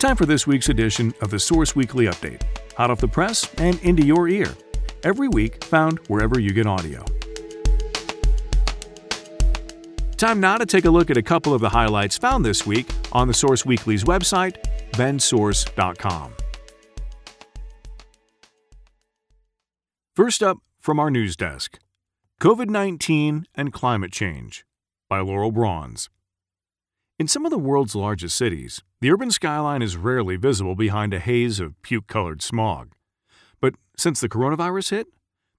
Time for this week's edition of the Source Weekly Update. Hot off the press and into your ear. Every week, found wherever you get audio. Time now to take a look at a couple of the highlights found this week on the Source Weekly's website, bendsource.com. First up from our news desk COVID 19 and Climate Change by Laurel Brauns. In some of the world's largest cities, the urban skyline is rarely visible behind a haze of puke colored smog. But since the coronavirus hit,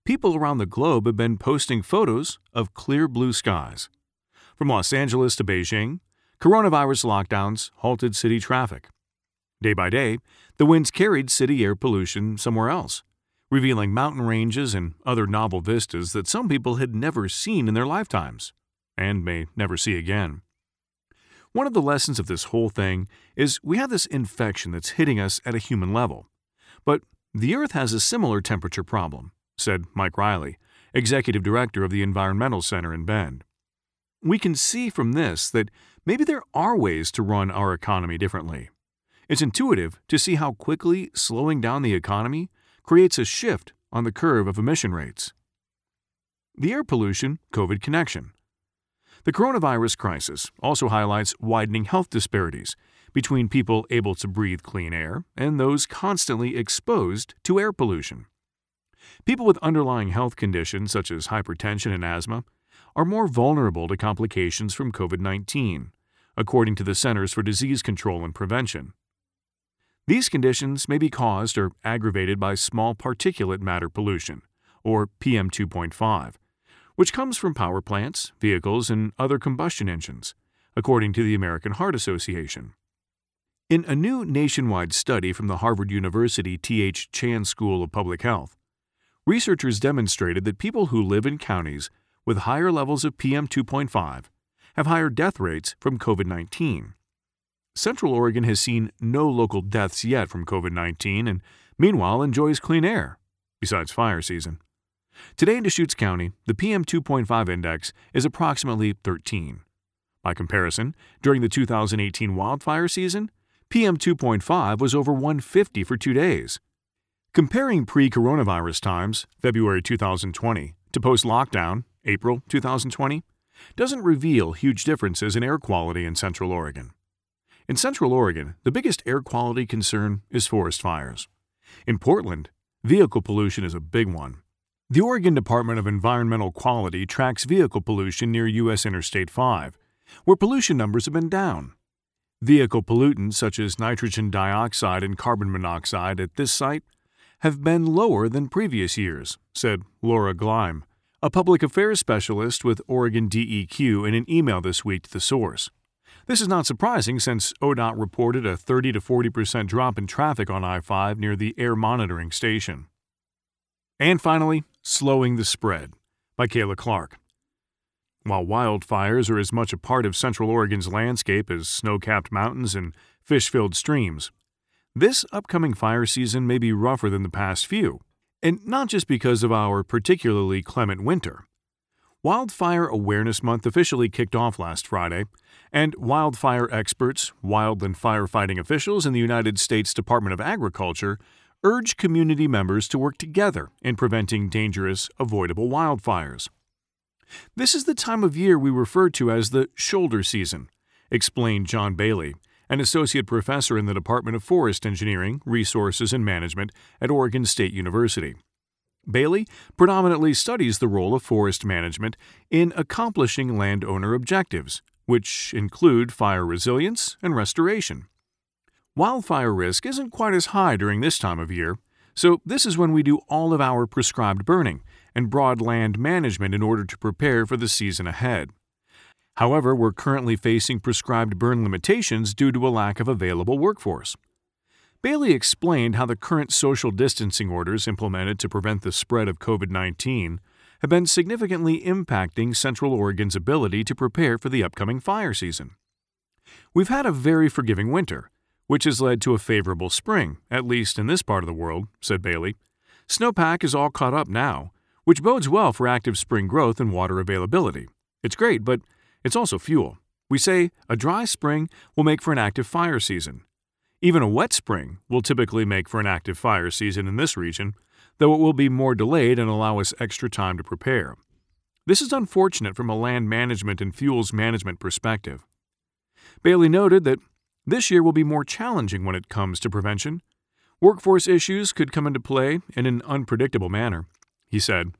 people around the globe have been posting photos of clear blue skies. From Los Angeles to Beijing, coronavirus lockdowns halted city traffic. Day by day, the winds carried city air pollution somewhere else, revealing mountain ranges and other novel vistas that some people had never seen in their lifetimes and may never see again. One of the lessons of this whole thing is we have this infection that's hitting us at a human level. But the Earth has a similar temperature problem, said Mike Riley, executive director of the Environmental Center in Bend. We can see from this that maybe there are ways to run our economy differently. It's intuitive to see how quickly slowing down the economy creates a shift on the curve of emission rates. The air pollution COVID connection. The coronavirus crisis also highlights widening health disparities between people able to breathe clean air and those constantly exposed to air pollution. People with underlying health conditions such as hypertension and asthma are more vulnerable to complications from COVID 19, according to the Centers for Disease Control and Prevention. These conditions may be caused or aggravated by small particulate matter pollution, or PM2.5, which comes from power plants, vehicles, and other combustion engines, according to the American Heart Association. In a new nationwide study from the Harvard University T.H. Chan School of Public Health, researchers demonstrated that people who live in counties with higher levels of PM 2.5 have higher death rates from COVID 19. Central Oregon has seen no local deaths yet from COVID 19 and meanwhile enjoys clean air, besides fire season. Today in Deschutes County, the PM 2.5 index is approximately 13. By comparison, during the 2018 wildfire season, PM 2.5 was over 150 for two days. Comparing pre coronavirus times, February 2020, to post lockdown, April 2020, doesn't reveal huge differences in air quality in Central Oregon. In Central Oregon, the biggest air quality concern is forest fires. In Portland, vehicle pollution is a big one. The Oregon Department of Environmental Quality tracks vehicle pollution near U.S. Interstate 5, where pollution numbers have been down. Vehicle pollutants such as nitrogen dioxide and carbon monoxide at this site have been lower than previous years, said Laura Gleim, a public affairs specialist with Oregon DEQ in an email this week to the source. This is not surprising since ODOT reported a 30 to 40 percent drop in traffic on I 5 near the air monitoring station. And finally, Slowing the Spread by Kayla Clark. While wildfires are as much a part of Central Oregon's landscape as snow capped mountains and fish filled streams, this upcoming fire season may be rougher than the past few, and not just because of our particularly clement winter. Wildfire Awareness Month officially kicked off last Friday, and wildfire experts, wildland firefighting officials, and the United States Department of Agriculture urge community members to work together in preventing dangerous, avoidable wildfires. This is the time of year we refer to as the shoulder season, explained John Bailey, an associate professor in the Department of Forest Engineering, Resources, and Management at Oregon State University. Bailey predominantly studies the role of forest management in accomplishing landowner objectives, which include fire resilience and restoration. Wildfire risk isn't quite as high during this time of year, so this is when we do all of our prescribed burning and broad land management in order to prepare for the season ahead. However, we're currently facing prescribed burn limitations due to a lack of available workforce. Bailey explained how the current social distancing orders implemented to prevent the spread of COVID 19 have been significantly impacting Central Oregon's ability to prepare for the upcoming fire season. We've had a very forgiving winter, which has led to a favorable spring, at least in this part of the world, said Bailey. Snowpack is all caught up now, which bodes well for active spring growth and water availability. It's great, but it's also fuel. We say a dry spring will make for an active fire season. Even a wet spring will typically make for an active fire season in this region, though it will be more delayed and allow us extra time to prepare. This is unfortunate from a land management and fuels management perspective. Bailey noted that this year will be more challenging when it comes to prevention. Workforce issues could come into play in an unpredictable manner. He said,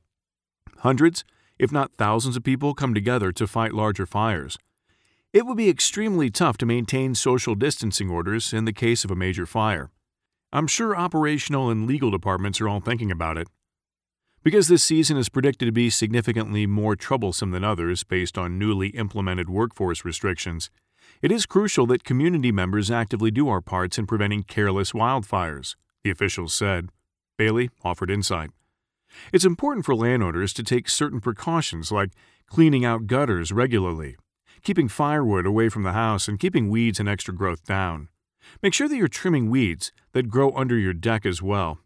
Hundreds, if not thousands of people come together to fight larger fires. It would be extremely tough to maintain social distancing orders in the case of a major fire. I'm sure operational and legal departments are all thinking about it. Because this season is predicted to be significantly more troublesome than others based on newly implemented workforce restrictions, it is crucial that community members actively do our parts in preventing careless wildfires, the officials said. Bailey offered insight. It's important for landowners to take certain precautions like cleaning out gutters regularly, keeping firewood away from the house, and keeping weeds and extra growth down. Make sure that you're trimming weeds that grow under your deck as well.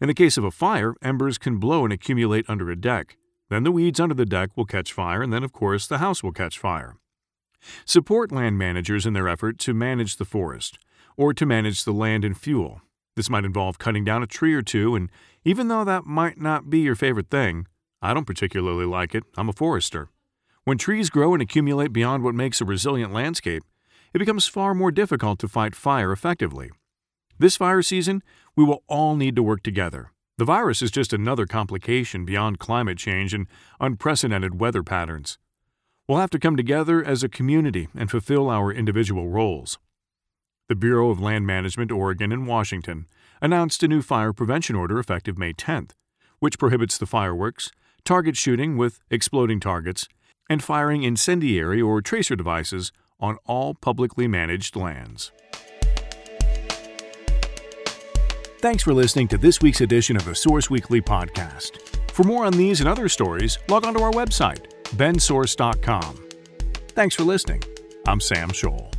In the case of a fire, embers can blow and accumulate under a deck. Then the weeds under the deck will catch fire, and then, of course, the house will catch fire. Support land managers in their effort to manage the forest, or to manage the land and fuel. This might involve cutting down a tree or two, and even though that might not be your favorite thing, I don't particularly like it. I'm a forester. When trees grow and accumulate beyond what makes a resilient landscape, it becomes far more difficult to fight fire effectively. This fire season, we will all need to work together. The virus is just another complication beyond climate change and unprecedented weather patterns. We'll have to come together as a community and fulfill our individual roles. The Bureau of Land Management, Oregon and Washington announced a new fire prevention order effective May 10th, which prohibits the fireworks, target shooting with exploding targets, and firing incendiary or tracer devices on all publicly managed lands. Thanks for listening to this week's edition of the Source Weekly podcast. For more on these and other stories, log on to our website, bendsource.com. Thanks for listening. I'm Sam Scholl.